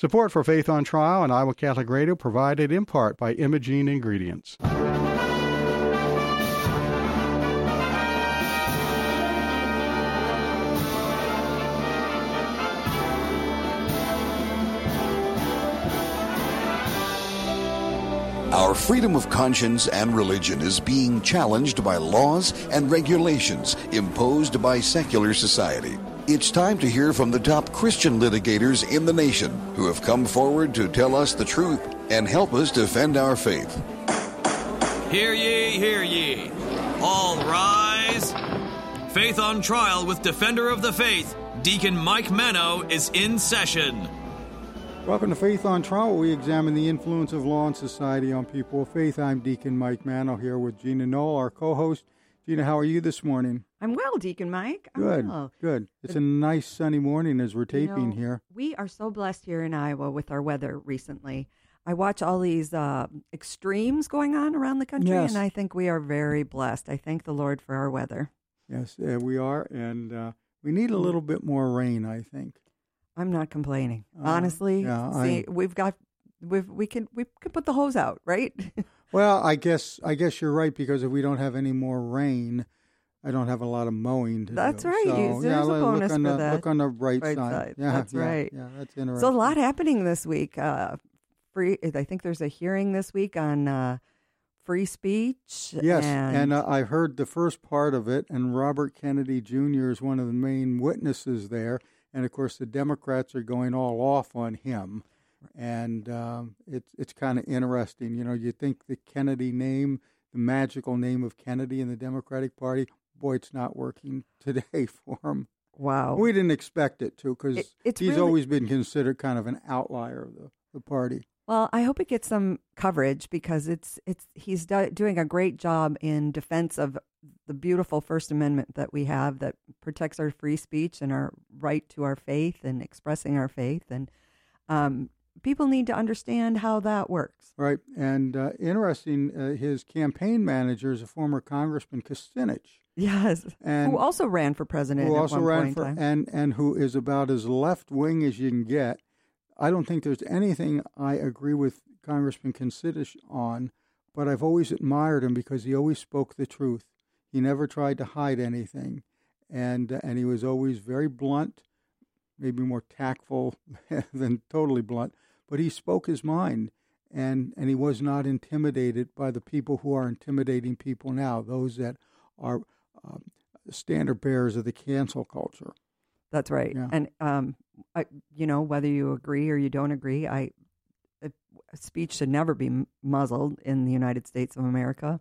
Support for Faith on Trial and Iowa Catholic Radio provided in part by Imogene Ingredients. Our freedom of conscience and religion is being challenged by laws and regulations imposed by secular society. It's time to hear from the top Christian litigators in the nation who have come forward to tell us the truth and help us defend our faith. Hear ye, hear ye. All rise. Faith on Trial with Defender of the Faith, Deacon Mike Manno, is in session. Welcome to Faith on Trial. We examine the influence of law and society on people of faith. I'm Deacon Mike Manno here with Gina Knoll, our co-host. Gina, how are you this morning? I'm well, Deacon Mike. I'm Good, well. good. It's a nice sunny morning as we're You taping know, here. We are so blessed here in Iowa with our weather recently. I watch all these uh, extremes going on around the country, Yes. and I think we are very blessed. I thank the Lord for our weather. Yes, uh, we are, and uh, we need a little bit more rain. I think. I'm not complaining, Uh, honestly. yeah, see, we've got we've we can we can put the hose out, right? Well, I guess I guess you're right because if we don't have any more rain, I don't have a lot of mowing to do. That's do. right. So, There's yeah, a look bonus on for the, that. Look on the right, Right side. side. Yeah, That's yeah, right. Yeah, that's interesting. so a lot happening this week. Uh, free. I think there's a hearing this week on uh, free speech. Yes, and, and uh, I heard the first part of it, and Robert Kennedy Jr. is one of the main witnesses there. And of course, the Democrats are going all off on him, and um, it's it's kind of interesting. You know, you think the Kennedy name, the magical name of Kennedy in the Democratic Party, boy, it's not working today for him. wow. We didn't expect it to because It- he's really- always been considered kind of an outlier of the, the party. Well, I hope it gets some coverage because it's it's he's do, doing a great job in defense of the beautiful First Amendment that we have that protects our free speech and our right to our faith and expressing our faith, and um, people need to understand how that works. Right. And uh, interesting, uh, his campaign manager is a former Congressman Kucinich, Yes, And- who also ran for president who also ran for, and, and who is about as left wing as you can get. I don't think there's anything I agree with Congressman Kucinich on, but I've always admired him because he always spoke the truth. He never tried to hide anything. And, uh, and he was always very blunt, maybe more tactful than totally blunt, but he spoke his mind. And, and he was not intimidated by the people who are intimidating people now, those that are um, standard bearers of the cancel culture. That's right. Yeah. And um, I, you know, whether you agree or you don't agree, I speech should never be muzzled in the United States of America.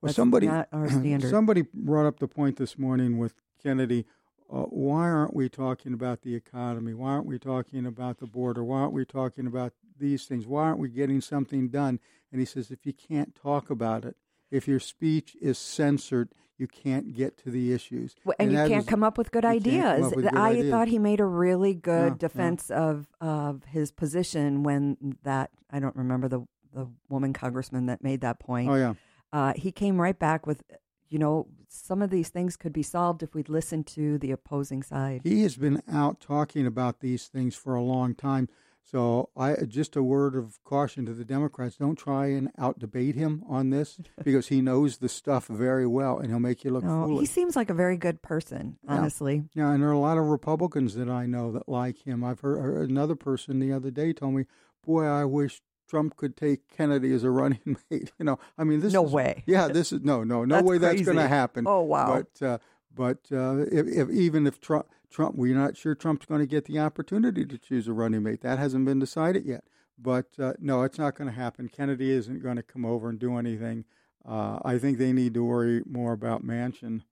Well, That's somebody not our standard. somebody brought up the point this morning with Kennedy. Uh, why aren't we talking about the economy? Why aren't we talking about the border? Why aren't we talking about these things? Why aren't we getting something done? And he says, if you can't talk about it, if your speech is censored, you can't get to the issues. Well, and, you can't is- come up with good you can't come ideas. with good I ideas. thought he made a really good Yeah, yeah. defense of of his position when that I don't remember the the woman congressman that made that point. Oh yeah, Uh, he came right back with, you know, some of these things could be solved if we'd listen to the opposing side. he has been out talking about these things for a long time. So I just a word of caution to the Democrats: don't try and out debate him on this because he knows the stuff very well, and he'll make you look No, he seems like a very good person, honestly. Yeah, and there are a lot of Republicans that I know that like him. I've heard, heard another person the other day told me, "Boy, I wish Trump could take Kennedy as a running mate." You know, I mean, this No is, way. Yeah, this is no, no, no That's way that's going to happen. Oh, wow. But uh, but uh, if, if even if Trump, Trump, we're not sure Trump's going to get the opportunity to choose a running mate. That hasn't been decided yet. But uh, no, it's not going to happen. Kennedy isn't going to come over and do anything. Uh, I think they need to worry more about Manchin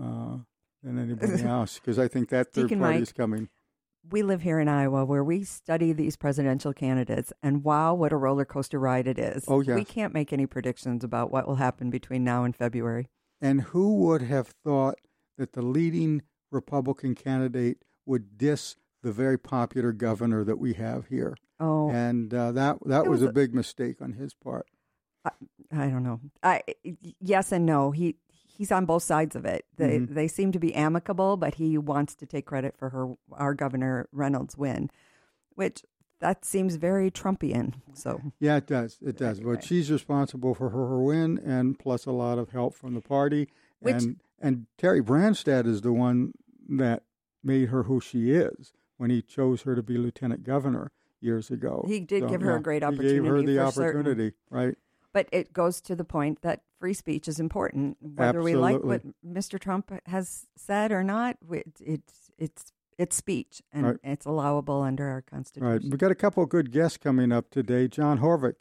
uh, than anybody else because I think that third Deacon party Mike. is coming. We live here in Iowa where we study these presidential candidates, and wow, what a roller coaster ride it is. Oh, yes. We can't make any predictions about what will happen between now and February. And who would have thought that the leading Republican candidate would diss the very popular governor that we have here? Oh, And uh, that that was, was a a- big mistake on his part. I don't know. I yes and no. He he's on both sides of it. They Mhm. they seem to be amicable, but he wants to take credit for her our governor Reynolds win, which that seems very Trumpian. So yeah, it does. It does. Anyway. But she's responsible for her, her win, and plus a lot of help from the party. Which, and and Terry Branstad is the one that made her who she is when he chose her to be lieutenant governor years ago. He did so, give her yeah, a great opportunity. He gave her the certain. opportunity, right? But it goes to the point that free speech is important, whether Absolutely. we like what Mr. Trump has said or not. It's it's it's speech, and right. it's allowable under our Constitution. Right. We've got a couple of good guests coming up today. John Horvat,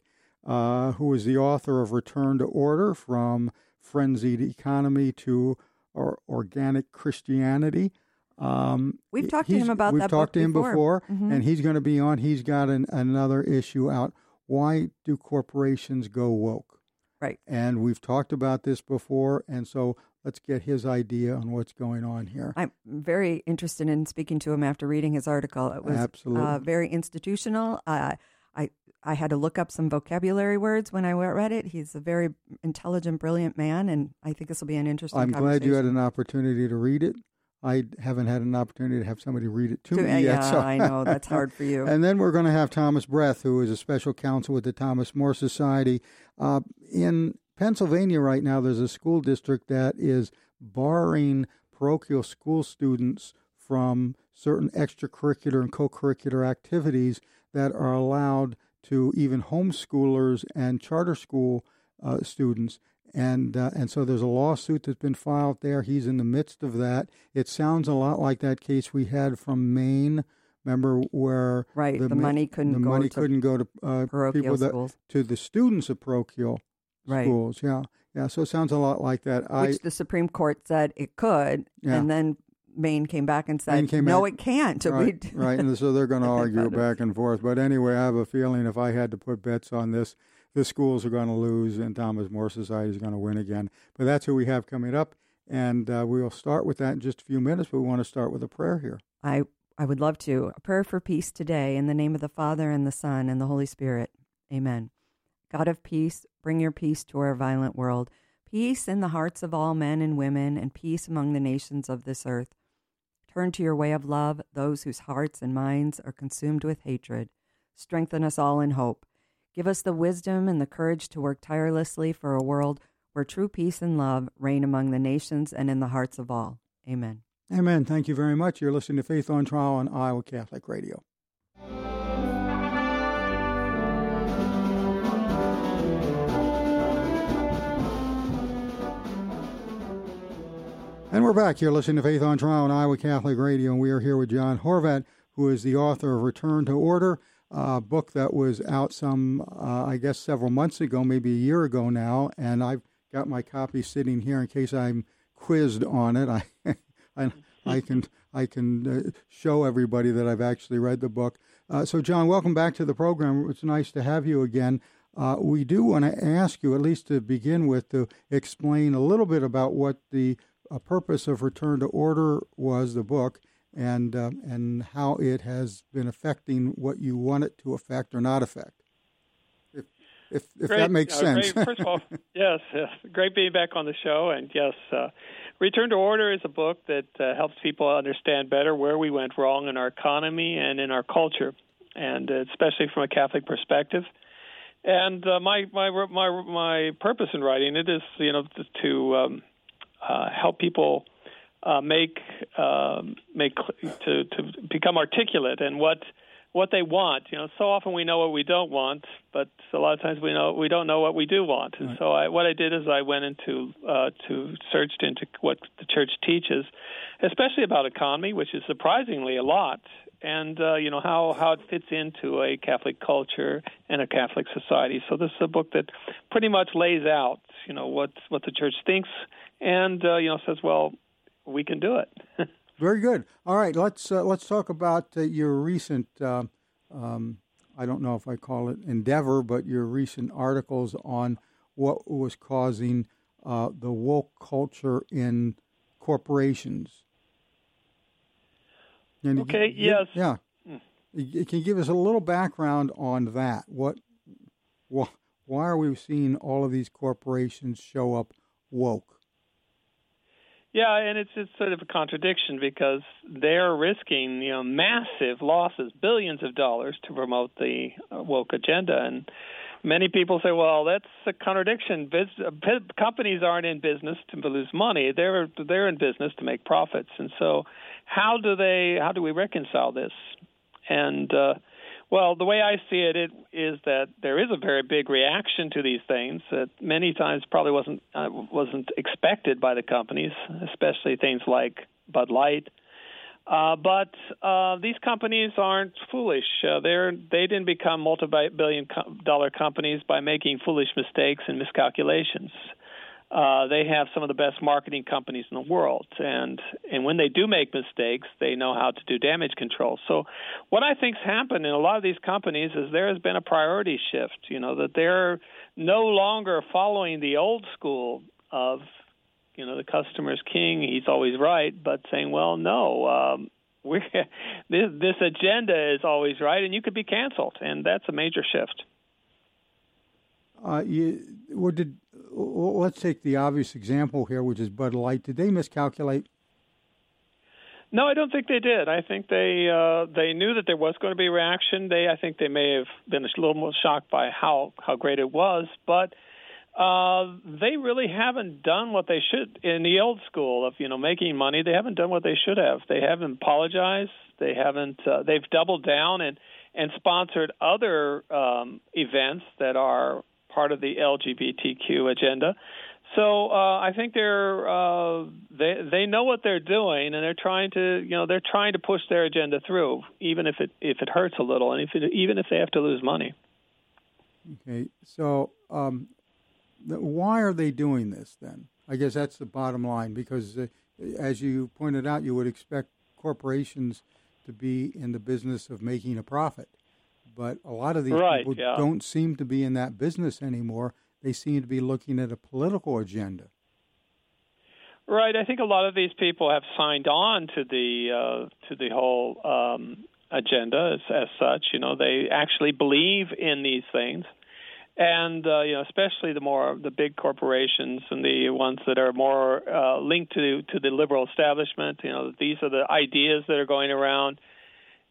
uh, who is the author of Return to Order From Frenzied Economy to or Organic Christianity. Um, we've talked to him about we've that. We've talked to him before, before mm-hmm. and he's going to be on. He's got an, another issue out. Why do corporations go woke? Right. And we've talked about this before, and so let's get his idea on what's going on here. I'm very interested in speaking to him after reading his article. It was Absolutely. Uh, very institutional. Uh, I I had to look up some vocabulary words when I read it. He's a very intelligent, brilliant man, and I think this will be an interesting. I'm glad you had an opportunity to read it. I haven't had an opportunity to have somebody read it to, to me uh, yet. Yeah, so. I know that's hard for you. and then we're going to have Thomas Breth, who is a special counsel with the Thomas More Society. Uh, in Pennsylvania right now, there's a school district that is barring parochial school students from certain extracurricular and co-curricular activities that are allowed to even homeschoolers and charter school uh, students. And uh, and so there's a lawsuit that's been filed there. He's in the midst of that. It sounds a lot like that case we had from Maine. Remember where right the, the money couldn't the go money to couldn't go to uh, parochial people that, schools to the students of parochial right. schools. Yeah, yeah. So it sounds a lot like that. Which I, the Supreme Court said it could, Yeah. and then Maine came back and said, "No, it can't." right, right. And so they're going to argue back and forth. But anyway, I have a feeling if I had to put bets on this, the schools are going to lose and Thomas More Society is going to win again. But that's who we have coming up. And uh, we'll start with that in just a few minutes. But we want to start with a prayer here. I I would love to. A prayer for peace today in the name of the Father and the Son and the Holy Spirit. Amen. God of peace, bring your peace to our violent world. Peace in the hearts of all men and women, and peace among the nations of this earth. Turn to your way of love those whose hearts and minds are consumed with hatred. Strengthen us all in hope. Give us the wisdom and the courage to work tirelessly for a world where true peace and love reign among the nations and in the hearts of all. Amen. Amen. Thank you very much. You're listening to Faith on Trial on Iowa Catholic Radio. And we're back here listening to Faith on Trial on Iowa Catholic Radio, and we are here with John Horvat, who is the author of Return to Order, a book that was out some, uh, I guess, several months ago, maybe a year ago now, and I've got my copy sitting here in case I'm quizzed on it. I, I, I can, I can uh, show everybody that I've actually read the book. Uh, so, John, welcome back to the program. It's nice to have you again. Uh, we do want to ask you, at least to begin with, to explain a little bit about what the uh, purpose of Return to Order was, the book, and uh, and how it has been affecting what you want it to affect or not affect. If if, if Great. that makes Uh, sense. great. First of all, yes, yes, great being back on the show, and yes, uh, Return to Order is a book that uh, helps people understand better where we went wrong in our economy and in our culture, and uh, especially from a Catholic perspective. And uh, my my my my purpose in writing it is, you know, to um, uh, help people uh, make um, make to to become articulate and what what they want. You know, so often we know what we don't want, but a lot of times we know we don't know what we do want. And so I, what I did is I went into uh, to searched into what the church teaches, especially about economy, which is surprisingly a lot, and uh, you know how how it fits into a Catholic culture and a Catholic society. So this is a book that pretty much lays out you know what what the church thinks, and uh, you know says, well, we can do it. Very good. All right, let's uh, let's talk about uh, your recent. Uh, um, I don't know if I call it endeavor, but your recent articles on what was causing uh, the woke culture in corporations. You Okay, yes. Yeah. You- Can you give us a little background on that? What, wh- why are we seeing all of these corporations show up woke? Yeah, and it's it's sort of a contradiction because they're risking you know massive losses, billions of dollars to promote the uh, woke agenda, and many people say, well, that's a contradiction. Biz- companies aren't in business to lose money; they're they're in business to make profits, and so how do they how do we reconcile this? And uh, well, the way I see it, it is that there is a very big reaction to these things that many times probably wasn't uh, wasn't expected by the companies, especially things like Bud Light. Uh, but uh, these companies aren't foolish. Uh, they're they didn't become multi-billion dollar companies by making foolish mistakes and miscalculations. Uh, they have some of the best marketing companies in the world, and and when they do make mistakes, they know how to do damage control. So, what I think's happened in a lot of these companies is there has been a priority shift. You know that they're no longer following the old school of, you know, the customer's king. He's always right, but saying, well, no. Um, we're, this, this agenda is always right, and you could be canceled, and that's a major shift. Uh, you, what did let's take the obvious example here, which is Bud Light. Did they miscalculate? No, I don't think they did. I think they uh, they knew that there was going to be a reaction. They, I think, they may have been a little more shocked by how how great it was, but uh, they really haven't done what they should in the old school of you know making money. They haven't done what they should have. They haven't apologized. They haven't. Uh, they've doubled down and and sponsored other um, events that are part of the LGBTQ agenda. So uh, I think they're uh, they they know what they're doing, and they're trying to you know they're trying to push their agenda through, even if it if it hurts a little, and if it, even if they have to lose money. Okay, so um, why are they doing this then? I guess that's the bottom line because, uh, as you pointed out, you would expect corporations to be in the business of making a profit. But a lot of these right, people yeah. don't seem to be in that business anymore. They seem to be looking at a political agenda. Right. I think a lot of these people have signed on to the uh, to the whole um, agenda as, as such. You know, they actually believe in these things, and uh, you know, especially the more the big corporations and the ones that are more uh, linked to to the liberal establishment. You know, these are the ideas that are going around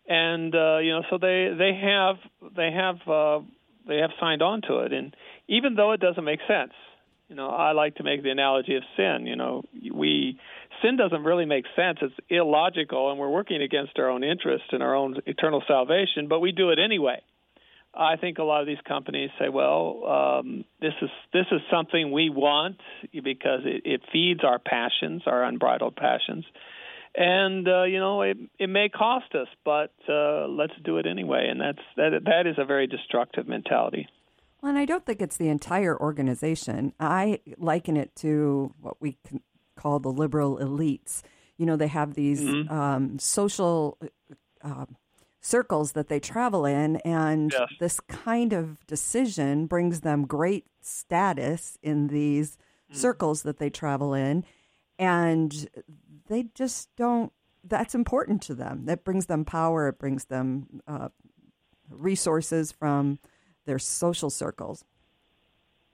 and uh, you know, so they they have they have uh, they have signed on to it, and even though it doesn't make sense, you know, I like to make the analogy of sin. You know, we sin doesn't really make sense; it's illogical, and we're working against our own interest and our own eternal salvation, but we do it anyway. I think a lot of these companies say, "Well, um, this is this is something we want because it, it feeds our passions, our unbridled passions." And uh, you know it it may cost us, but uh, let's do it anyway, and that's that that is a very destructive mentality. Well, and I don't think it's the entire organization. I liken it to what we call the liberal elites. You know, they have these mm-hmm. um, social uh, circles that they travel in, and yes. this kind of decision brings them great status in these mm-hmm. circles that they travel in and they just don't that's important to them. That brings them power. It brings them uh, resources from their social circles.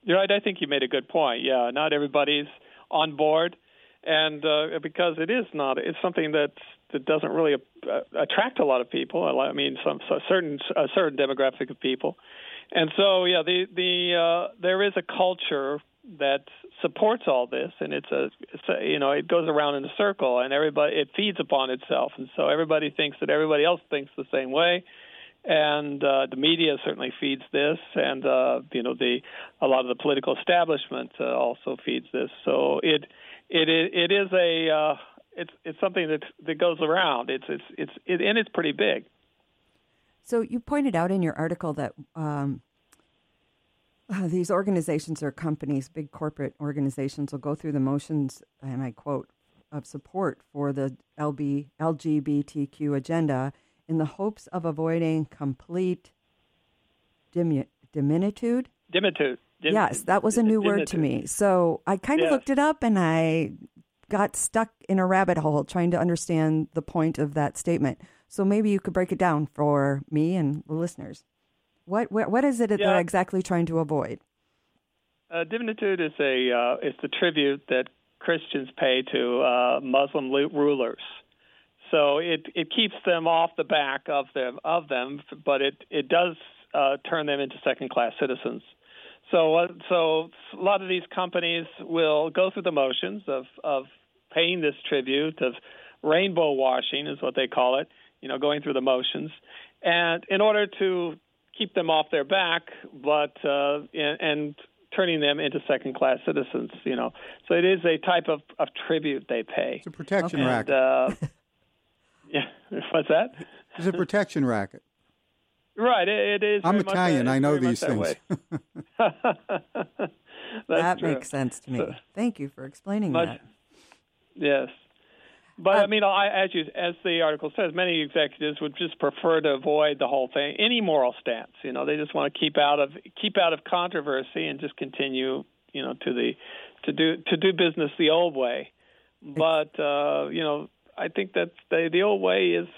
You're right. I think you made a good point. Yeah not everybody's on board. And uh, because it is not it's something that that doesn't really uh, attract a lot of people. I mean some so certain a certain demographic of people. And so yeah the the uh, there is a culture that supports all this, and it's a, it's a you know it goes around in a circle, and everybody it feeds upon itself, and so everybody thinks that everybody else thinks the same way, and uh, the media certainly feeds this, and uh, you know the a lot of the political establishment uh, also feeds this. So it it it is a uh, it's it's something that that goes around. It's it's it's it, and it's pretty big. So you pointed out in your article that um, uh, these organizations or companies, big corporate organizations, will go through the motions, and I quote, of support for the LB, LGBTQ agenda in the hopes of avoiding complete dimi- diminitude. Dhimmitude. Dim- yes, that was a new word to me. So I kind of yes. looked it up and I got stuck in a rabbit hole trying to understand the point of that statement. So maybe you could break it down for me and the listeners. What what, what is it that yeah. they're exactly trying to avoid? Uh, dhimmitude is a uh, it's the tribute that Christians pay to uh, Muslim rulers. So it it keeps them off the back of them of them, but it it does uh, turn them into second class citizens. So uh, so a lot of these companies will go through the motions of of paying this tribute of rainbow washing is what they call it, you know, going through the motions, and in order to keep them off their back, but uh, and, and turning them into second class citizens. You know, so it is a type of, of tribute they pay. It's a protection and, racket. Uh, yeah, what's that? It's a protection racket. Right, it, it is. I'm Italian. That, I know these things. that true. makes sense to me. So, Thank you for explaining much, that. Yes. But I mean, I, as you, as the article says, many executives would just prefer to avoid the whole thing, any moral stance. You know, they just want to keep out of keep out of controversy and just continue, you know, to the to do to do business the old way. But uh, you know, I think that the the old way is.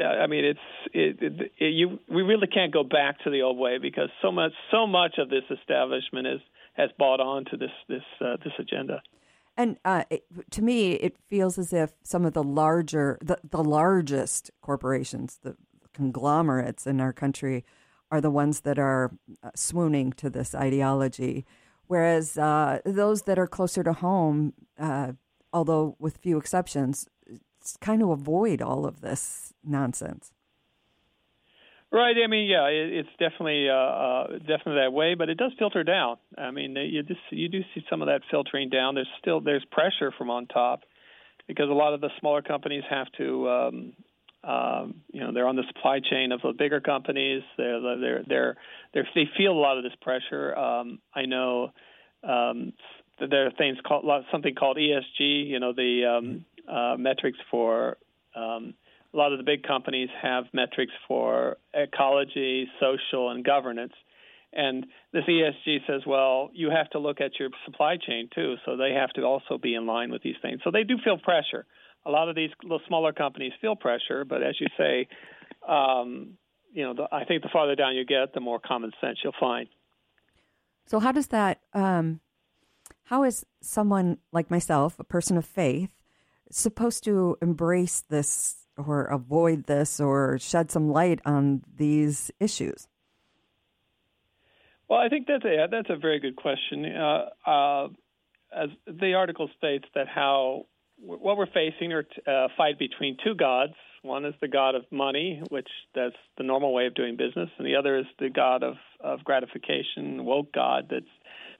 I mean, it's it, it, it, you. We really can't go back to the old way because so much so much of this establishment is has bought on to this this uh, this agenda. And uh, it, to me, it feels as if some of the larger, the, the largest corporations, the conglomerates in our country, are the ones that are uh, swooning to this ideology, whereas uh, those that are closer to home, uh, although with few exceptions, kind of avoid all of this nonsense. Right. I mean, yeah, it, it's definitely uh, uh, definitely that way, but it does filter down. I mean, you just you do see some of that filtering down. There's still there's pressure from on top because a lot of the smaller companies have to, um, um, you know, they're on the supply chain of the bigger companies. They're they're they're, they're they feel a lot of this pressure. Um, I know um, there are things called something called ESG. You know, the um, uh, metrics for um, a lot of the big companies have metrics for ecology, social, and governance. And this ESG says, well, you have to look at your supply chain too, so they have to also be in line with these things. So they do feel pressure. A lot of these little smaller companies feel pressure, but as you say, um, you know, the, I think the farther down you get, the more common sense you'll find. So how does that? Um, how is someone like myself, a person of faith, supposed to embrace this or avoid this or shed some light on these issues? Well, I think that's a that's a very good question. Uh, uh, as the article states that how what we're facing are a uh, fight between two gods. One is the god of money, which that's the normal way of doing business, and the other is the god of, of gratification, woke god that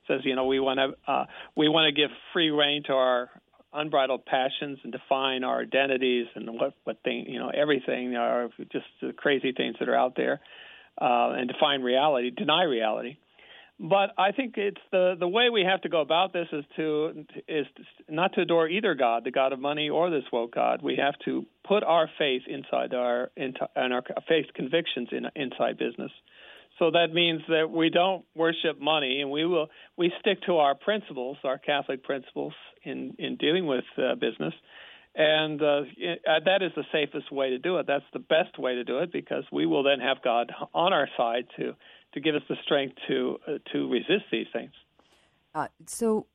says, you know, we want to uh, we want to give free reign to our unbridled passions and define our identities and what what thing you know everything are just the crazy things that are out there uh, and define reality, deny reality. But I think it's the the way we have to go about this is to is not to adore either God, the God of money or this woke God. We have to put our faith inside our into, and our faith convictions in inside business. So that means that we don't worship money, and we will we stick to our principles, our Catholic principles in in dealing with uh, business, and uh, that is the safest way to do it. That's the best way to do it because we will then have God on our side to to give us the strength to uh, to resist these things. Uh, so,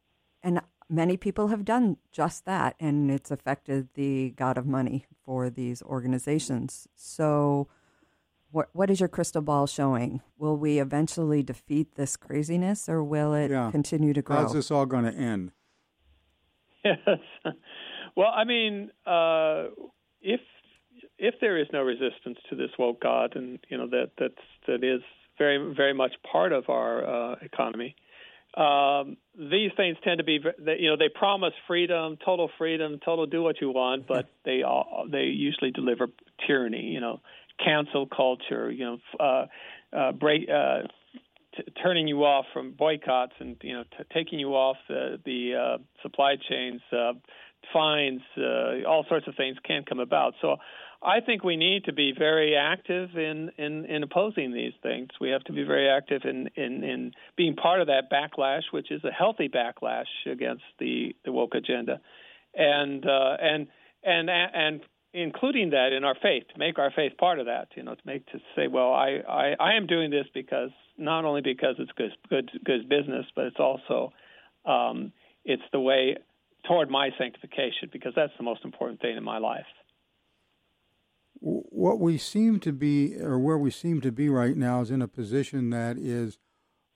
and many people have done just that, and it's affected the God of money for these organizations. So what what is your crystal ball showing? Will we eventually defeat this craziness, or will it yeah. continue to grow? How's this all going to end? Yes. Well, I mean, uh, if if there is no resistance to this woke God, and you know that that's that is very very much part of our uh, economy. Um, these things tend to be, you know, they promise freedom, total freedom, total do what you want, but they all, they usually deliver tyranny. You know, cancel culture, you know, uh, uh, break, uh, t- turning you off from boycotts and you know t- taking you off the, the uh, supply chains, uh, fines, uh, all sorts of things can come about. So I think we need to be very active in, in, in opposing these things. We have to be very active in, in, in being part of that backlash, which is a healthy backlash against the, the woke agenda, and uh, and and and including that in our faith, to make our faith part of that, you know, to make to say, well, I, I, I am doing this because not only because it's good good good business, but it's also um, it's the way toward my sanctification because that's the most important thing in my life. What we seem to be, or where we seem to be right now, is in a position that is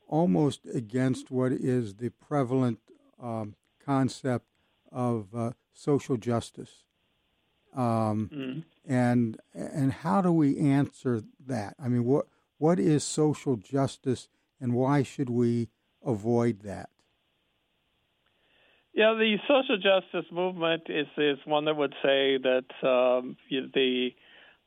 almost against what is the prevalent um, concept of uh, social justice. Um, mm-hmm. And and how do we answer that? I mean, what what is social justice, and why should we avoid that? Yeah, the social justice movement is is one that would say that um, the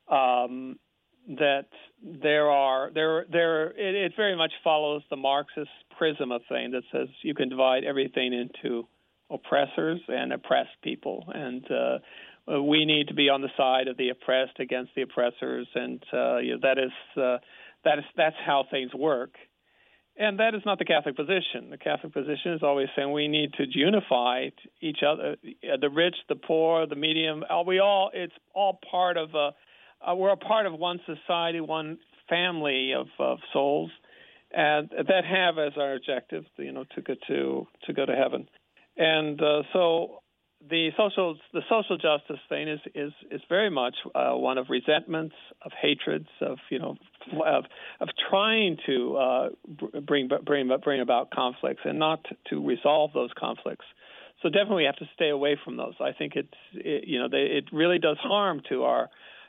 um, that there are there there it, it, very much follows the Marxist prism of thing that says you can divide everything into oppressors and oppressed people, and uh, we need to be on the side of the oppressed against the oppressors, and uh, you know, that is uh, that is that's how things work. And that is not the Catholic position. The Catholic position is always saying we need to unify each other, the rich, the poor, the medium. Uh, we all, it's all part of a, uh, we're a part of one society, one family of, of souls, and that have as our objective, you know, to go to to go to heaven. And uh, so the social the social justice thing is is is very much uh, one of resentments, of hatreds, of you know, of of trying to uh, bring bring bring about conflicts and not to resolve those conflicts. So definitely we have to stay away from those. I think it's it, you know they, it really does harm to our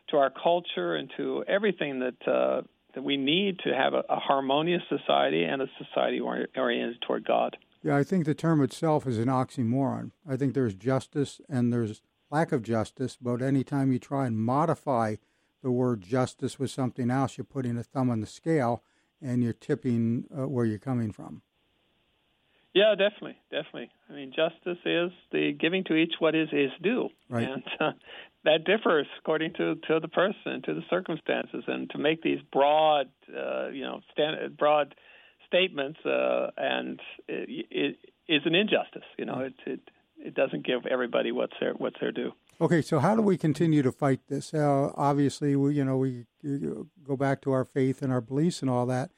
to our culture and to everything that uh, that we need to have a, a harmonious society and a society oriented toward God. Yeah, I think the term itself is an oxymoron. I think there's justice and there's lack of justice, but anytime you try and modify the word justice with something else, you're putting a thumb on the scale and you're tipping uh, where you're coming from. Yeah, definitely, definitely. I mean, justice is the giving to each what is his due, right. and uh, that differs according to to the person, to the circumstances, and to make these broad, uh, you know, stand, broad statements, uh, and it, it is an injustice. You know, it, it it doesn't give everybody what's their what's their due. Okay, so how do we continue to fight this? Uh, obviously, we you know we go back to our faith and our beliefs and all that,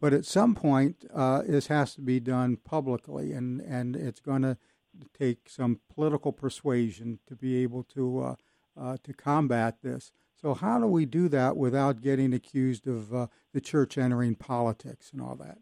but at some point, uh, this has to be done publicly, and and it's going to take some political persuasion to be able to uh, uh, to combat this. So how do we do that without getting accused of uh, the church entering politics and all that?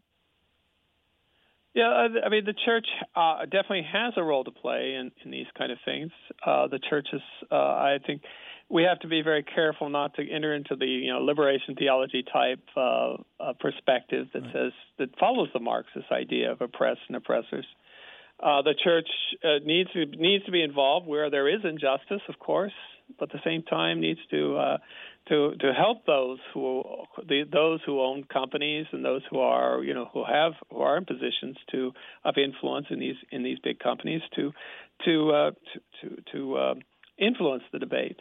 Yeah, I mean the church uh, definitely has a role to play in, in these kind of things. Uh, the church is, uh, I think, we have to be very careful not to enter into the you know liberation theology type uh, uh, perspective that right. says that follows the Marxist idea of oppressed and oppressors. Uh, the church uh, needs to needs to be involved where there is injustice, of course, but at the same time needs to uh, to to help those who the, those who own companies and those who are you know who have who are in positions to of influence in these in these big companies to to uh, to to, to uh, influence the debate.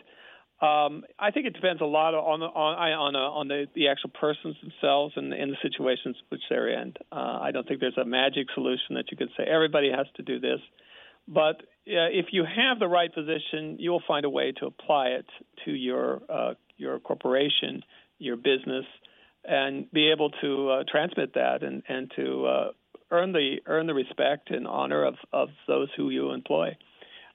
Um, I think it depends a lot on the, on on, uh, on the, the actual persons themselves and in the situations which they're in. Uh, I don't think there's a magic solution that you could say everybody has to do this. But uh, if you have the right position, you will find a way to apply it to your uh, your corporation, your business, and be able to uh, transmit that and and to uh, earn the earn the respect and honor of of those who you employ.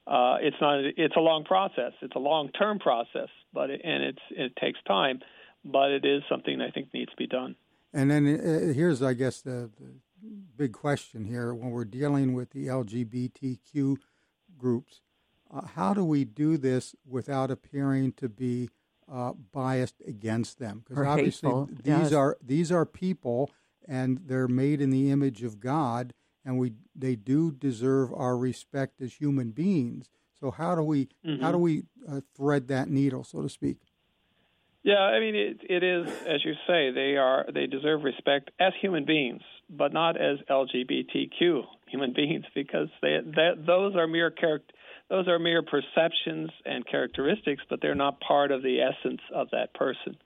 Uh, it's not it's a long process. It's a long term process, but it, and it's it takes time, but it is something I think needs to be done. And then uh, here's, I guess, the, the big question here when we're dealing with the LGBTQ groups. Uh, how do we do this without appearing to be uh, biased against them? Because obviously hateful. these yes. are these are people, and they're made in the image of God, and we they do deserve our respect as human beings. So how do we mm-hmm. how do we uh, thread that needle, so to speak? Yeah, I mean it, it is as you say they are they deserve respect as human beings, but not as LGBTQ human beings because they that those are mere character those are mere perceptions and characteristics, but they're not part of the essence of that person.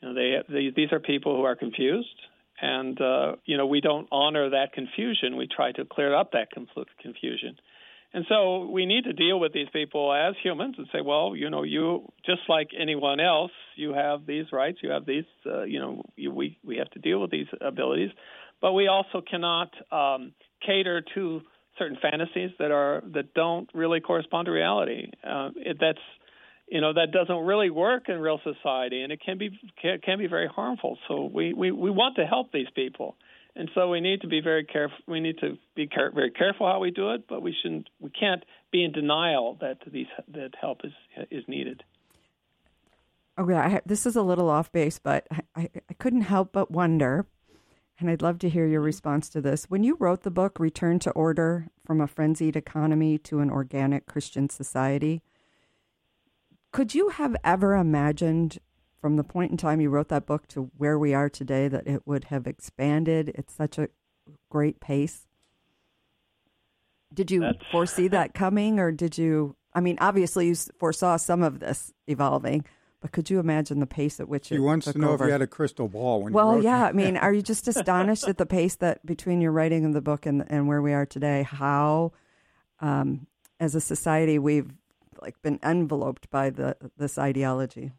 You know, they, they these are people who are confused, and uh, you know we don't honor that confusion. We try to clear up that confusion. And so we need to deal with these people as humans and say, well, you know, you just like anyone else, you have these rights, you have these, uh, you know, you, we we have to deal with these abilities, but we also cannot um, cater to certain fantasies that are that don't really correspond to reality. Uh, it, that's you know that doesn't really work in real society, and it can be can, can be very harmful. So we, we we want to help these people, and so we need to be very careful. We need to be care, very careful how we do it, but we shouldn't. We can't be in denial that these that help is is needed. Okay, I, this is a little off base, but I, I couldn't help but wonder, and I'd love to hear your response to this. When you wrote the book, Return to Order From a Frenzied Economy to an Organic Christian Society, could you have ever imagined from the point in time you wrote that book to where we are today that it would have expanded at such a great pace? Did you That's... foresee that coming, or did you? I mean, obviously, you foresaw some of this evolving, but could you imagine the pace at which he wants to know over? if you had a crystal ball when well yeah that? i mean are you just astonished at the pace that between your writing of the book and, and where we are today how um, as a society we've like been enveloped by the this ideology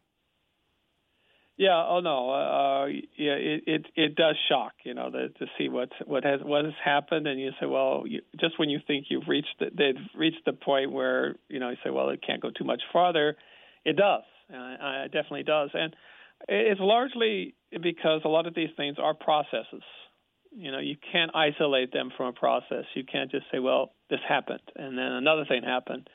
yeah. Oh no. Uh, yeah. It, it it does shock. You know, the, to see what what has what has happened, and you say, well, you, just when you think you've reached the, they've reached the point where you know you say, well, it can't go too much farther. It does. Uh, it definitely does, and it's largely because a lot of these things are processes. You know, you can't isolate them from a process. You can't just say, well, this happened, and then another thing happened.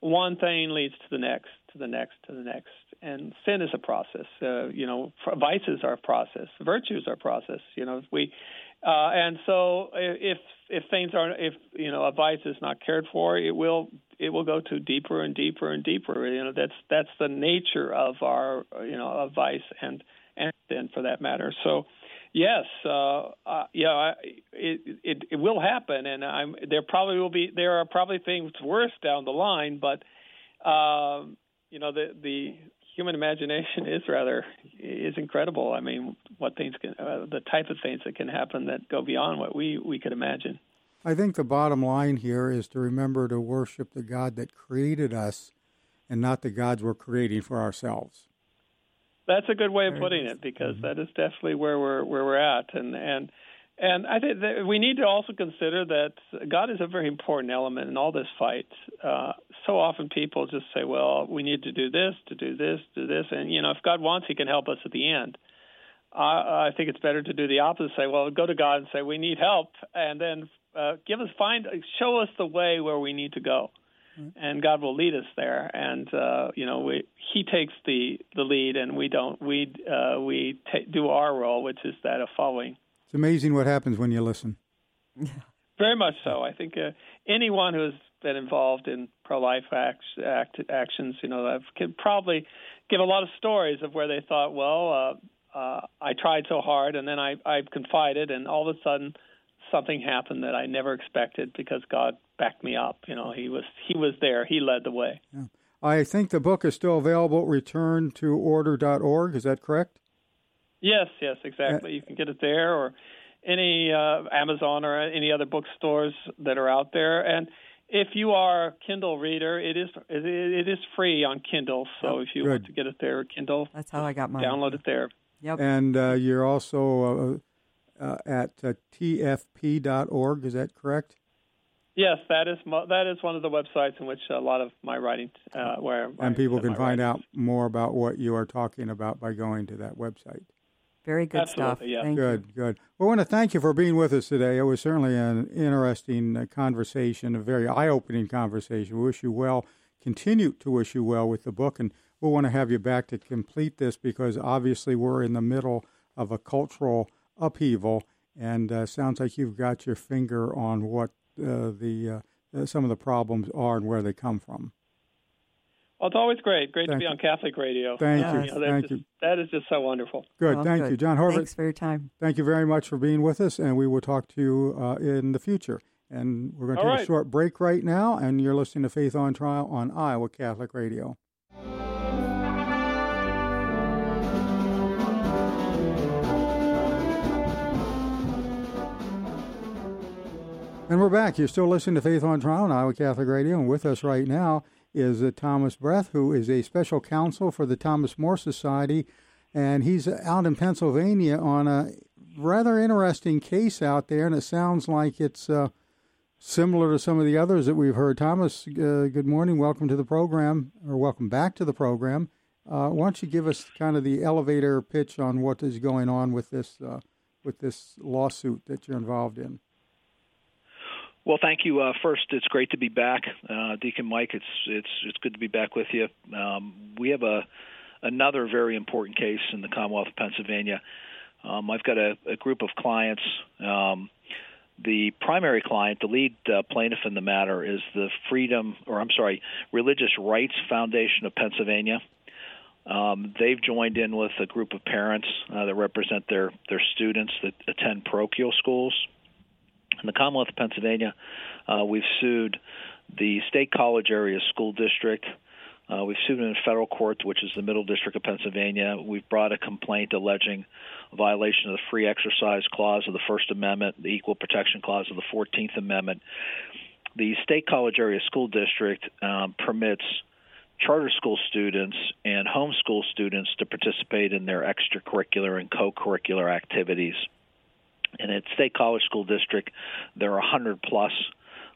One thing leads to the next, to the next, to the next, and sin is a process. Uh, you know, vices are a process. Virtues are a process. You know, we, uh, and so if if things aren't, if you know, a vice is not cared for, it will it will go to deeper and deeper and deeper. You know, that's that's the nature of our you know of vice and and sin for that matter. So. Yes, uh, uh, yeah, it, it it will happen, and I'm there. Probably will be there are probably things worse down the line, but um, you know the the human imagination is rather is incredible. I mean, what things can uh, the type of things that can happen that go beyond what we we could imagine. I think the bottom line here is to remember to worship the God that created us and not the gods we're creating for ourselves. That's a good way of putting it because mm-hmm. that is definitely where we're where we're at and and and I think that we need to also consider that God is a very important element in all this fight. Uh, so often people just say, "Well, we need to do this, to do this, do this," and you know, if God wants, He can help us at the end. I, I think it's better to do the opposite. Say, "Well, go to God and say we need help," and then uh, give us find show us the way where we need to go. Mm-hmm. and God will lead us there. And uh, you know we he takes the the lead and we don't we uh, we ta- do our role which is that of following. It's amazing what happens when you listen. Very much so. I think uh, anyone who has been involved in pro-life act, act, actions you know can probably give a lot of stories of where they thought well uh, uh, I tried so hard and then I I confided and all of a sudden something happened that I never expected because God backed me up. You know, He was He was there. He led the way. Yeah. I think the book is still available at returntoorder.org. Is that correct? Yes, yes, exactly. Uh, you can get it there or any uh, Amazon or any other bookstores that are out there. And if you are a Kindle reader, it is it is free on Kindle. So oh, if you good. want to get it there, Kindle, that's how I got mine. Download it there. Yep. And uh, you're also uh, uh, at uh, tfp.org. Is that correct? Yes, that is that is one of the websites in which a lot of my writing, uh, where and people can find out more about what you are talking about by going to that website. Very good Absolutely, stuff. Yeah. good, you. good. Well, I want to thank you for being with us today. It was certainly an interesting uh, conversation, a very eye-opening conversation. We wish you well. Continue to wish you well with the book, and we'll want to have you back to complete this because obviously we're in the middle of a cultural upheaval, and uh, sounds like you've got your finger on what uh, the uh, some of the problems are and where they come from. Well, it's always great. Great thank to be you. on Catholic radio. Thank you. you know, thank just, you. That is just so wonderful. Good. Well, thank good. you, John Horvat. Thanks for your time. Thank you very much for being with us, and we will talk to you uh, in the future. And we're going to take right. a short break right now, and you're listening to Faith on Trial on Iowa Catholic Radio. And we're back. You're still listening to Faith on Trial on Iowa Catholic Radio, and with us right now is uh, Thomas Breth, who is a special counsel for the Thomas More Society, and he's out in Pennsylvania on a rather interesting case out there, and it sounds like it's uh, similar to some of the others that we've heard. Thomas, uh, good morning. Welcome to the program, or welcome back to the program. Uh, why don't you give us kind of the elevator pitch on what is going on with this uh, with this lawsuit that you're involved in? Well, thank you. Uh, first, it's great to be back, uh, Deacon Mike. It's it's it's good to be back with you. Um, we have a another very important case in the Commonwealth of Pennsylvania. Um, I've got a, a, group of clients. Um, the primary client, the lead uh, plaintiff in the matter, is the Freedom, or I'm sorry, Religious Rights Foundation of Pennsylvania. Um, they've joined in with a group of parents uh, that represent their their students that attend parochial schools. In the Commonwealth of Pennsylvania, uh, we've sued the State College Area School District. Uh, we've sued in federal court, which is the Middle District of Pennsylvania. We've brought a complaint alleging violation of the Free Exercise Clause of the First Amendment, the Equal Protection Clause of the Fourteenth Amendment. The State College Area School District um, permits charter school students and homeschool students to participate in their extracurricular and co-curricular activities. And at State College School District, there are 100 plus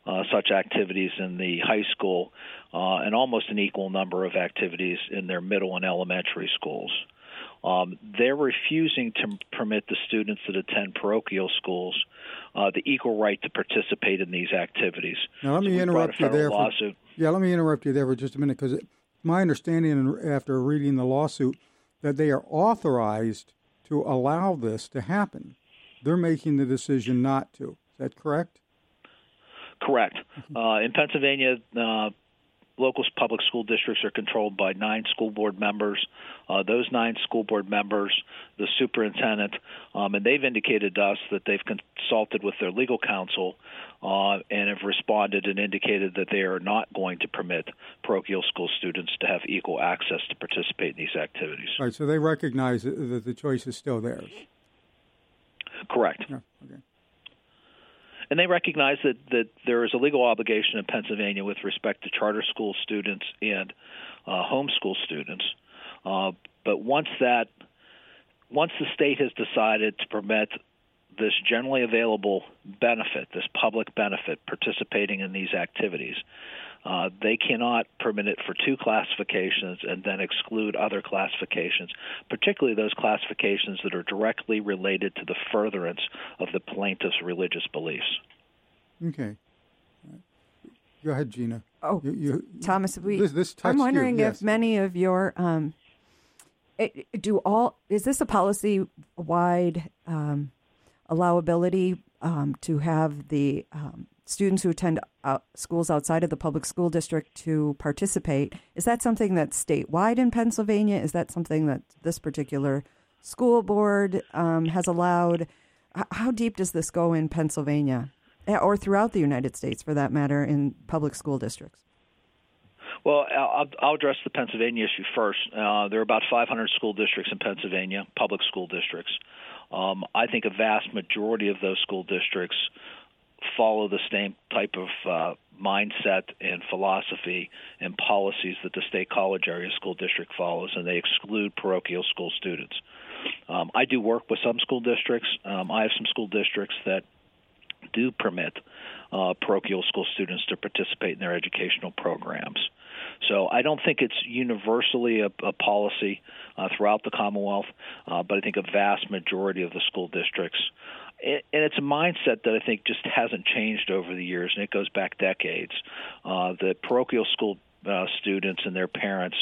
uh, such activities in the high school, uh, and almost an equal number of activities in their middle and elementary schools. Um, they're refusing to permit the students that attend parochial schools uh, the equal right to participate in these activities. Now, let me so interrupt you there. For, yeah, let me interrupt you there for just a minute because my understanding after reading the lawsuit that they are authorized to allow this to happen. They're making the decision not to. Is that correct? Correct. Uh, in Pennsylvania, uh, local public school districts are controlled by nine school board members. Uh, those nine school board members, the superintendent, um, and they've indicated to us that they've consulted with their legal counsel uh, and have responded and indicated that they are not going to permit parochial school students to have equal access to participate in these activities. All right, so they recognize that the choice is still theirs. Correct. Okay and they recognize that that there is a legal obligation in Pennsylvania with respect to charter school students and uh, homeschool students. Uh, but once that once the state has decided to permit this generally available benefit, this public benefit, participating in these activities, uh, they cannot permit it for two classifications and then exclude other classifications, particularly those classifications that are directly related to the furtherance of the plaintiff's religious beliefs. Okay. Go ahead, Gina. Oh, you, you, Thomas, we. This, this I'm wondering you, yes. if many of your um, it, do all is this a policy wide um, allowability um, to have the um, students who attend uh, schools outside of the public school district to participate. Is that something that's statewide in Pennsylvania? Is that something that this particular school board um, has allowed? H- how deep does this go in Pennsylvania, or throughout the United States, for that matter, in public school districts? Well, I'll, I'll address the Pennsylvania issue first. Uh, there are about 500 school districts in Pennsylvania, public school districts. Um, I think a vast majority of those school districts follow the same type of uh, mindset and philosophy and policies that the state college area school district follows, and they exclude parochial school students. Um, I do work with some school districts. Um, I have some school districts that do permit uh, parochial school students to participate in their educational programs. So I don't think it's universally a, a policy uh, throughout the Commonwealth, uh, but I think a vast majority of the school districts and it's a mindset that I think just hasn't changed over the years, and it goes back decades. Uh, the parochial school uh, students and their parents,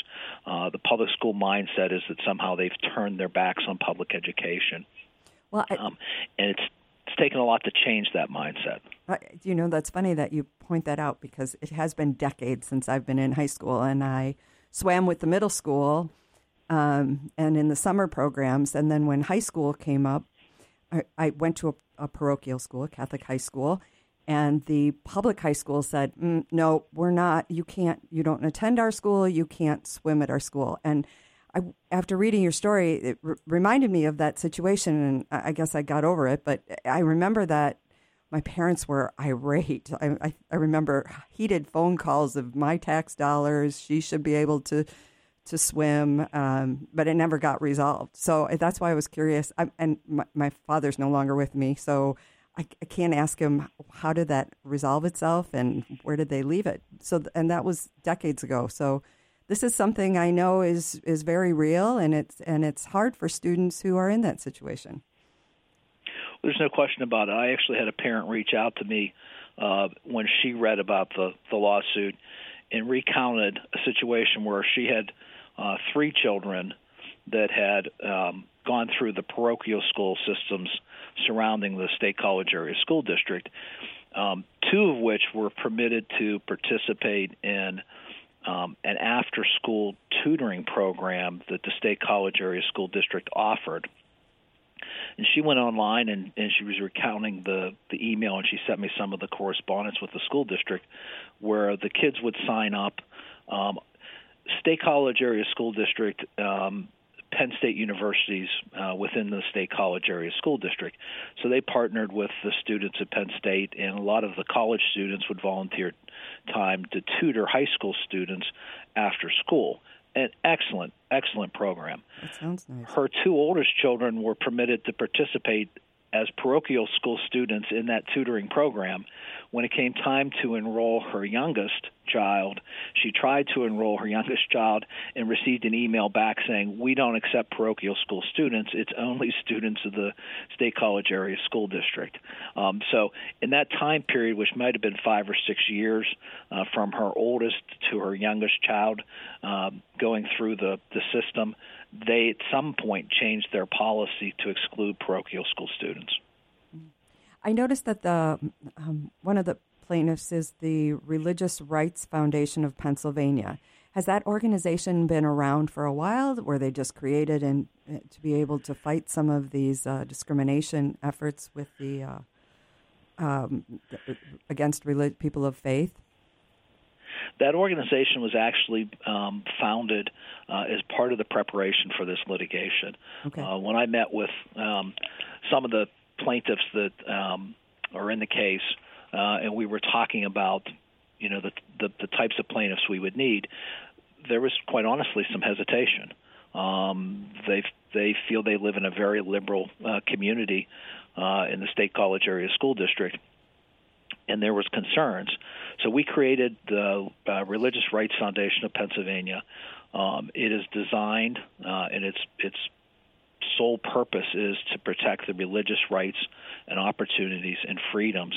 uh, the public school mindset is that somehow they've turned their backs on public education. Well, I, um, and it's it's taken a lot to change that mindset. Uh, you know, that's funny that you point that out because it has been decades since I've been in high school, and I swam with the middle school um, and in the summer programs, and then when high school came up I, I went to a, a, parochial school, a Catholic high school, and the public high school said, mm, "No, we're not. You can't. You don't attend our school. You can't swim at our school." And I, after reading your story, it r- reminded me of that situation, and I guess I got over it. But I remember that my parents were irate. I, I, I remember heated phone calls of my tax dollars. She should be able to to swim, um, but it never got resolved. So uh, that's why I was curious. I, and my, my, father's no longer with me, so I, I can't ask him how did that resolve itself and where did they leave it. So, and that was decades ago. So, this is something I know is is very real, and it's and it's hard for students who are in that situation. There's no question about it. I actually had a parent reach out to me uh, when she read about the the lawsuit and recounted a situation where she had uh, three children that had um, gone through the parochial school systems surrounding the state college area school district, um, two of which were permitted to participate in um, an after school tutoring program that the state college area school district offered. And she went online and, and she was recounting the, the email, and she sent me some of the correspondence with the school district where the kids would sign up. Um, state college area school district um, Penn State universities uh, within the State College area school district. So they partnered with the students at Penn State, and a lot of the college students would volunteer time to tutor high school students after school. An excellent, excellent program. That sounds nice. Her two oldest children were permitted to participate as parochial school students in that tutoring program. When it came time to enroll her youngest child, she tried to enroll her youngest child and received an email back saying, We don't accept parochial school students. It's only students of the State College Area School District. Um, so, in that time period, which might have been five or six years uh, from her oldest to her youngest child uh, going through the, the system, they at some point changed their policy to exclude parochial school students. I noticed that the um, one of the plaintiffs is the Religious Rights Foundation of Pennsylvania. Has that organization been around for a while? Were they just created and uh, to be able to fight some of these uh, discrimination efforts with the uh, um, against relig- people of faith? That organization was actually um, founded uh, as part of the preparation for this litigation. Okay. Uh, when I met with um, some of the plaintiffs that um, are in the case, uh, and we were talking about, you know, the, the the types of plaintiffs we would need, there was quite honestly some hesitation. Um, they they feel they live in a very liberal uh, community uh, in the state college area school district, and there was concerns. So we created the uh, Religious Rights Foundation of Pennsylvania. Um, it is designed, uh, and its its sole purpose is to protect the religious rights and opportunities and freedoms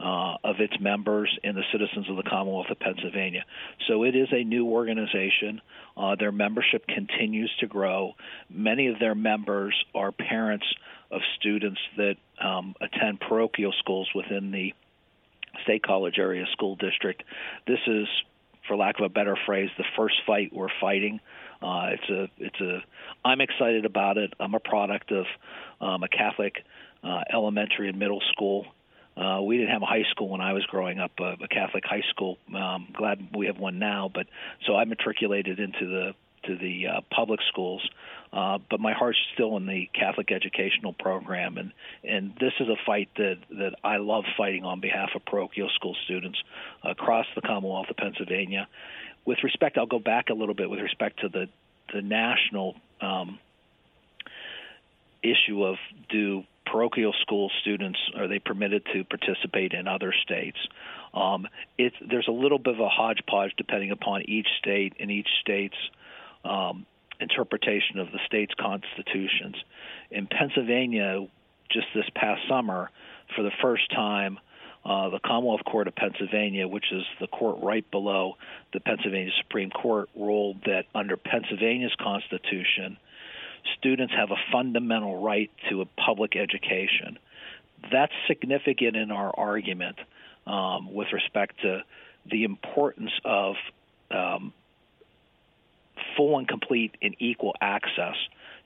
uh, of its members and the citizens of the Commonwealth of Pennsylvania. So it is a new organization. Uh, their membership continues to grow. Many of their members are parents of students that um, attend parochial schools within the State College area school district. This is, for lack of a better phrase, the first fight we're fighting. Uh, it's a, it's a. I'm excited about it. I'm a product of um, a Catholic uh, elementary and middle school. Uh, we didn't have a high school when I was growing up, uh, a Catholic high school. Um, glad we have one now, but so I matriculated into the to the uh, public schools, uh, but my heart's still in the Catholic educational program, and and this is a fight that that I love fighting on behalf of parochial school students across the Commonwealth of Pennsylvania. With respect, I'll go back a little bit with respect to the the national um, issue of do parochial school students are they permitted to participate in other states? Um, it, there's a little bit of a hodgepodge depending upon each state and each state's um, interpretation of the state's constitutions. In Pennsylvania, just this past summer, for the first time, uh, the Commonwealth Court of Pennsylvania, which is the court right below the Pennsylvania Supreme Court, ruled that under Pennsylvania's constitution, students have a fundamental right to a public education. That's significant in our argument um, with respect to the importance of um, full and complete and equal access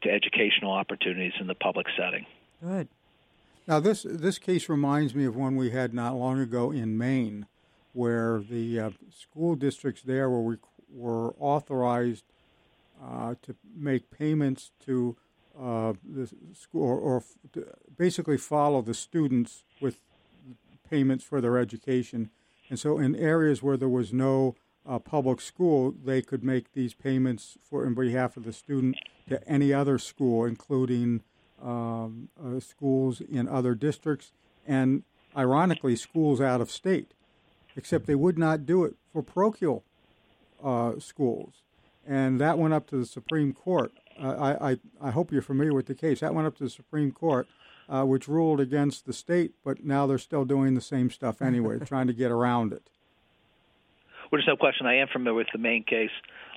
to educational opportunities in the public setting. Good. Now, this this case reminds me of one we had not long ago in Maine, where the uh, school districts there were were authorized uh, to make payments to uh, the school, or, or basically follow the students with payments for their education. And so, in areas where there was no uh, public school, they could make these payments for in behalf of the student to any other school, including um, uh, schools in other districts and ironically, schools out of state, except they would not do it for parochial uh, schools. And that went up to the Supreme Court. Uh, I, I, I hope you're familiar with the case. That went up to the Supreme Court, uh, which ruled against the state, but now they're still doing the same stuff anyway, trying to get around it. There's no question. I am familiar with the Maine case,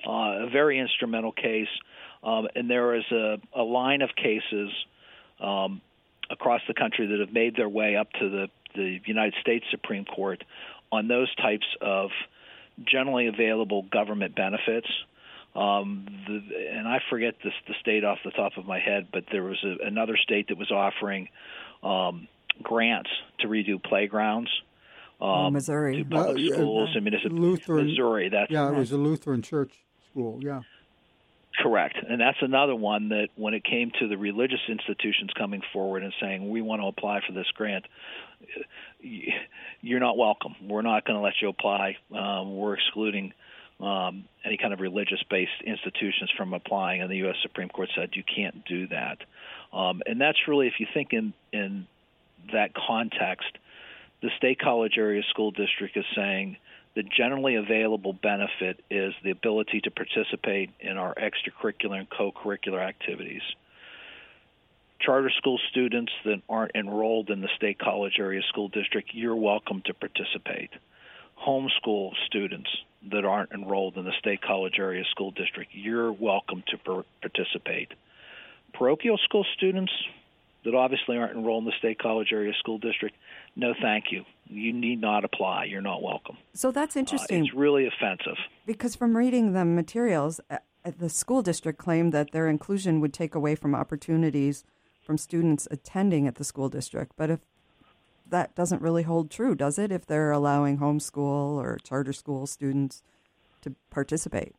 uh, a very instrumental case, um, and there is a, a line of cases um, across the country that have made their way up to the, the United States Supreme Court on those types of generally available government benefits. Um, the, and I forget this, the state off the top of my head, but there was a, another state that was offering um, grants to redo playgrounds um, Missouri, public uh, schools and municipal Lutheran, Missouri. That's yeah, it was a Lutheran church school. Yeah, correct. And that's another one that when it came to the religious institutions coming forward and saying we want to apply for this grant, you're not welcome. We're not going to let you apply. Um, we're excluding. Um, any kind of religious-based institutions from applying, and the U.S. Supreme Court said you can't do that. Um, and that's really, if you think in in that context, the State College Area School District is saying the generally available benefit is the ability to participate in our extracurricular and co curricular activities. Charter school students that aren't enrolled in the State College Area School District, you're welcome to participate. Homeschool students that aren't enrolled in the State College Area School District, you're welcome to per- participate. Parochial school students that obviously aren't enrolled in the State College Area School District, no thank you. You need not apply. You're not welcome. So that's interesting. Uh, it's really offensive. Because from reading the materials, uh, the school district claimed that their inclusion would take away from opportunities from students attending at the school district. But if that doesn't really hold true, does it? If they're allowing homeschool or charter school students to participate?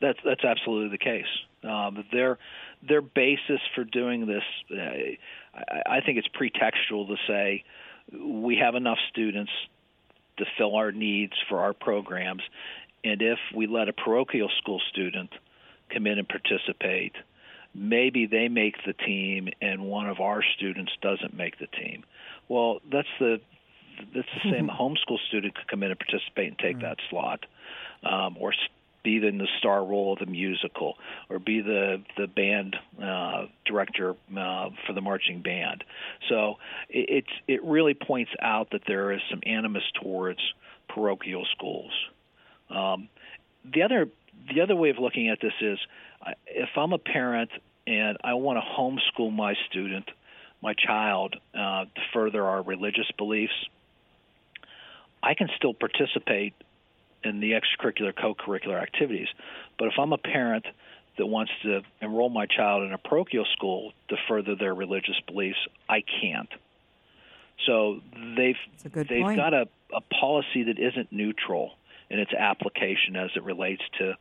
That's that's absolutely the case. Um, their their basis for doing this, uh, I, I think it's pretextual to say we have enough students to fill our needs for our programs, and if we let a parochial school student come in and participate, maybe they make the team and one of our students doesn't make the team. Well, that's the that's the same. Homeschool student could come in and participate and take that slot, um, or be in the star role of the musical or be the the band uh, director uh, for the marching band. So it, it's it really points out that there is some animus towards parochial schools. Um, the other the other way of looking at this is if I'm a parent and I want to homeschool my student, my child, uh, to further our religious beliefs, I can still participate in the extracurricular co-curricular activities. But if I'm a parent that wants to enroll my child in a parochial school to further their religious beliefs, I can't. So they've they've point. got a, a policy that isn't neutral in its application as it relates to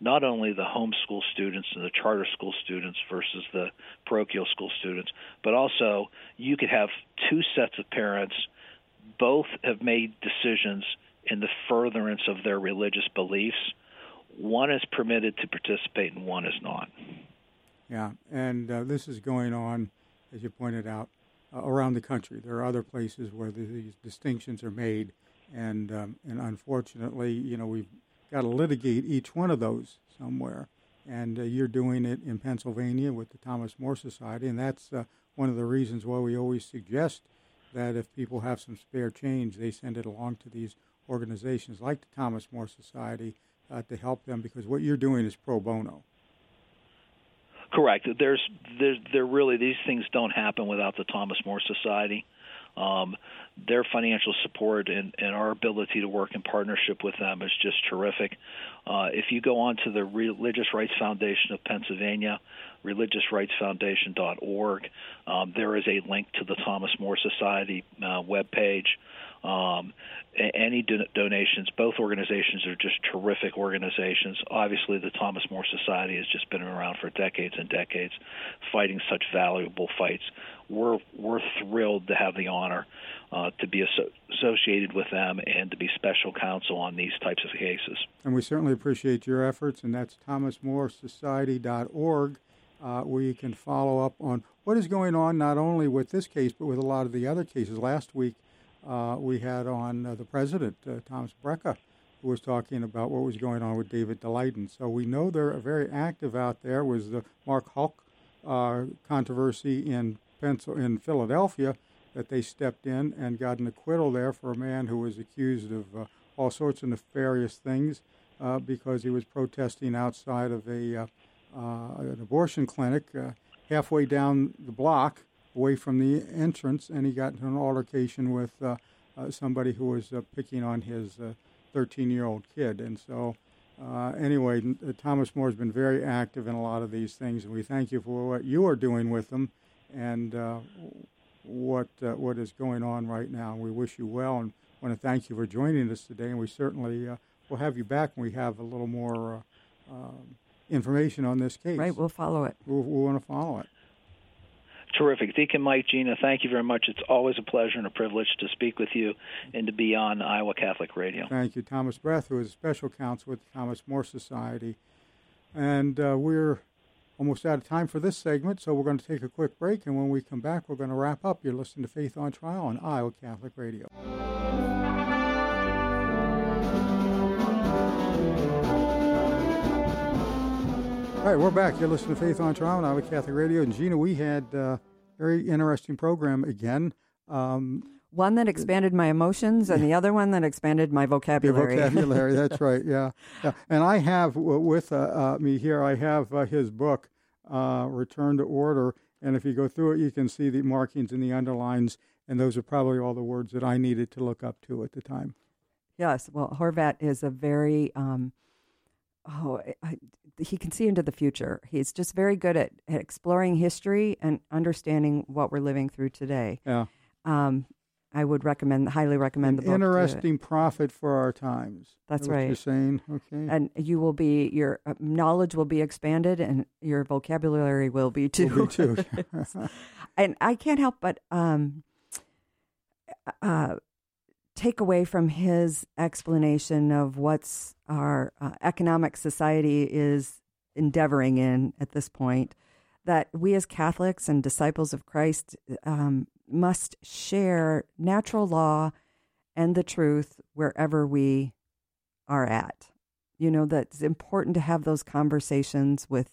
not only the homeschool students and the charter school students versus the parochial school students, but also you could have two sets of parents. Both have made decisions in the furtherance of their religious beliefs. One is permitted to participate and one is not. Yeah, and uh, this is going on, as you pointed out, uh, around the country. There are other places where these distinctions are made, and um, and unfortunately, you know, we've got to litigate each one of those somewhere. And uh, you're doing it in Pennsylvania with the Thomas More Society, and that's uh, one of the reasons why we always suggest that if people have some spare change, they send it along to these organizations like the Thomas More Society uh, to help them because what you're doing is pro bono. Correct. There's, there's, there really these things don't happen without the Thomas More Society. Um, their financial support and, and, our ability to work in partnership with them is just terrific. Uh, if you go on to the Religious Rights Foundation of Pennsylvania, religiousrightsfoundation.org, um, there is a link to the Thomas More Society uh, webpage. Um, any do- donations, both organizations are just terrific organizations. Obviously, the Thomas More Society has just been around for decades and decades, fighting such valuable fights. We're we're thrilled to have the honor uh, to be aso- associated with them and to be special counsel on these types of cases. And we certainly appreciate your efforts, and that's thomasmoresociety.org. uh, where you can follow up on what is going on not only with this case but with a lot of the other cases. Last week uh, we had on uh, the president, uh, Thomas Brejcha, who was talking about what was going on with David Daleiden. So we know they're very active out there. Was the Mark Houck uh, controversy in Pencil in Philadelphia that they stepped in and got an acquittal there for a man who was accused of uh, all sorts of nefarious things because he was protesting outside of a an abortion clinic halfway down the block away from the entrance, and he got into an altercation with uh, somebody who was picking on his 13-year-old kid, and so. Uh, anyway, uh, Thomas More has been very active in a lot of these things, and we thank you for what you are doing with them and uh, what what is going on right now. We wish you well and want to thank you for joining us today, and we certainly will have you back when we have a little more um, information on this case. Right, we'll follow it. We'll, we want to follow it. Terrific. Deacon Mike, Gina, thank you very much. It's always a pleasure and a privilege to speak with you and to be on Iowa Catholic Radio. Thank you. Thomas Breth, who is a special counsel with the Thomas More Society. And uh, we're almost out of time for this segment, so we're going to take a quick break. And when we come back, we're going to wrap up. You're listening to Faith on Trial on Iowa Catholic Radio. All right, we're back. You're listening to Faith on on Iowa Catholic Radio. And Gina, we had a uh, very interesting program again. Um, one that expanded my emotions, and the other one that expanded my vocabulary. Your vocabulary, that's right. Yeah, yeah. And I have with uh, uh, me here, I have uh, his book, uh, Return to Order. And if you go through it, you can see the markings and the underlines, and those are probably all the words that I needed to look up to at the time. Yes, well, Horvat is a very um, oh, I, he can see into the future. He's just very good at, at exploring history and understanding what we're living through today. Yeah. Um, I would recommend, highly recommend An the book. Interesting prophet for our times. That's right. you're saying, okay. And you will be your uh, knowledge will be expanded, and your vocabulary will be too. Will be too. and I can't help but um, uh, take away from his explanation of what's our uh, economic society is endeavoring in at this point that we as Catholics and disciples of Christ um, must share natural law and the truth wherever we are at. You know, that it's important to have those conversations with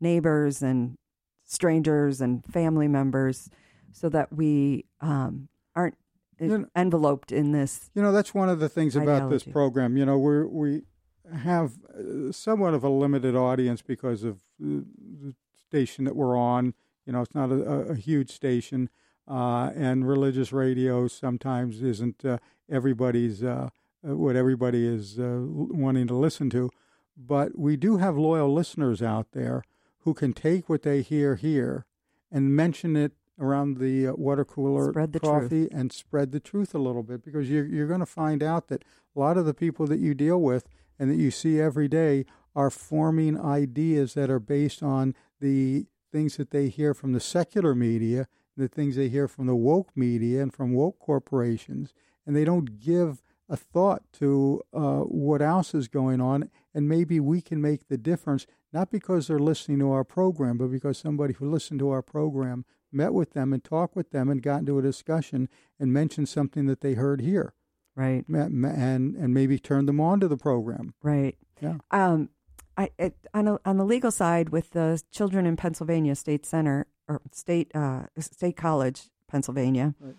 neighbors and strangers and family members so that we um, aren't you know, enveloped in this. You know, that's one of the things ideology. about this program. You know, we we have uh, somewhat of a limited audience because of the station that we're on. You know, it's not a, a huge station, uh, and religious radio sometimes isn't uh, everybody's uh, uh what everybody is uh, wanting to listen to. But we do have loyal listeners out there who can take what they hear here and mention it around the uh, water cooler spread the coffee truth. and spread the truth a little bit because you're, you're going to find out that a lot of the people that you deal with and that you see every day are forming ideas that are based on the things that they hear from the secular media, the things they hear from the woke media and from woke corporations, and they don't give a thought to uh, what else is going on. And maybe we can make the difference, not because they're listening to our program, but because somebody who listened to our program met with them and talked with them and got into a discussion and mentioned something that they heard here. Right. And and maybe turn them on to the program. Right. Yeah. Um, I it, on a, on the legal side with the children in Pennsylvania State Center or State uh, State College, Pennsylvania. Right.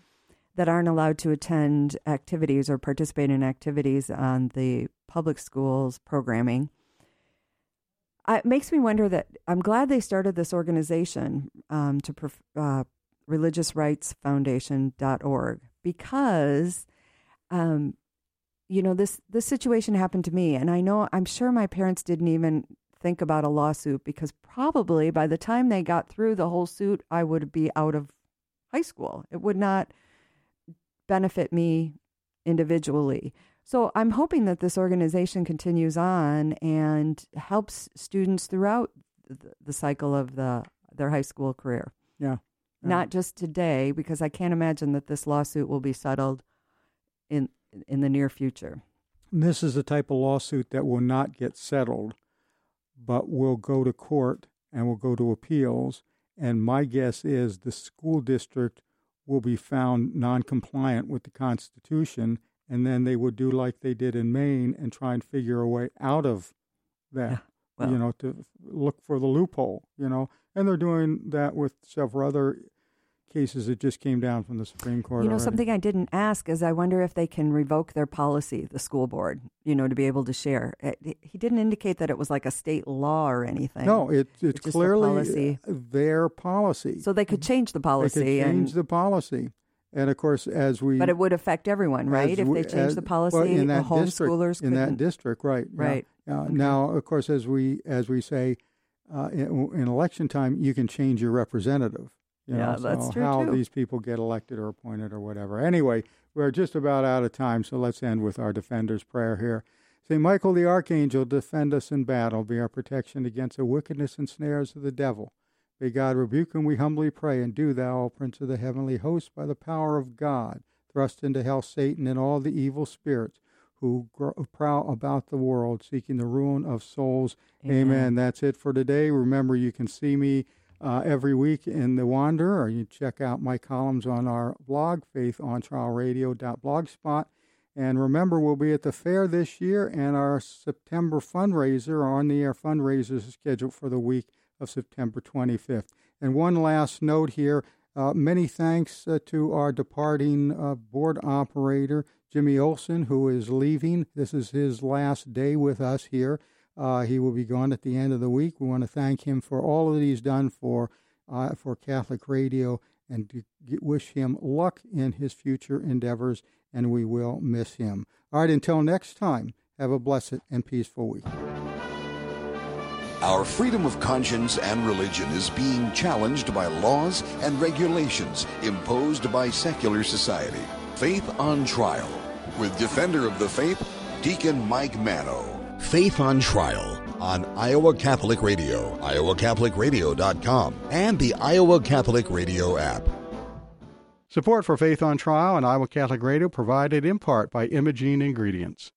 That aren't allowed to attend activities or participate in activities on the public schools programming it makes me wonder that I'm glad they started this organization um, to uh, religiousrightsfoundation.org because um, you know this this situation happened to me and I know I'm sure my parents didn't even think about a lawsuit because probably by the time they got through the whole suit I would be out of high school it would not benefit me individually so I'm hoping that this organization continues on and helps students throughout the, the cycle of the their high school career. Yeah. yeah. Not just today, because I can't imagine that this lawsuit will be settled in in the near future. This is the type of lawsuit that will not get settled, but will go to court and will go to appeals. And my guess is the school district will be found non-compliant with the Constitution, and then they would do like they did in Maine and try and figure a way out of that. Yeah, well. you know, to look for the loophole. You know, and they're doing that with several other cases that just came down from the Supreme Court. You know, already. something I didn't ask is I wonder if they can revoke their policy, the school board, you know, to be able to share. It, he didn't indicate that it was like a state law or anything. No, it, it's a clearly policy. their policy. So they could change the they policy, could change and, the policy, and of course, as we but it would affect everyone, right? If we- they change the well, policy, in that district, homeschoolers in that district, right? Right. yeah. Okay. Now, of course, as we as we say uh, in, in election time, you can change your representative. You Yeah, know, that's so true, How too. these people get elected or appointed or whatever. Anyway, we're just about out of time, so let's end with our defender's prayer here. Saint Michael the Archangel, defend us in battle, be our protection against the wickedness and snares of the devil. May God rebuke him, we humbly pray, and do thou, O Prince of the heavenly host, by the power of God, thrust into hell Satan and all the evil spirits who prowl about the world, seeking the ruin of souls. Amen. That's it for today. Remember, you can see me uh, every week in The Wanderer, you check out my columns on our blog, faithontrialradio.blogspot. And remember, we'll be at the fair this year, and our September fundraiser, our on the air fundraiser, is scheduled for the week of September 25th. And one last note here uh, many thanks uh, to our departing uh, board operator, Jimmy Olson, who is leaving. This is his last day with us here. Uh, he will be gone at the end of the week. We want to thank him for all that he's done for uh, for Catholic Radio and to wish him luck in his future endeavors. And we will miss him. All right, until next time, have a blessed and peaceful week. Our freedom of conscience and religion is being challenged by laws and regulations imposed by secular society. Faith on Trial with Defender of the Faith, Deacon Mike Manno. Faith on Trial on Iowa Catholic Radio, iowacatholicradio.com, and the Iowa Catholic Radio app. Support for Faith on Trial and Iowa Catholic Radio provided in part by Imogene Ingredients.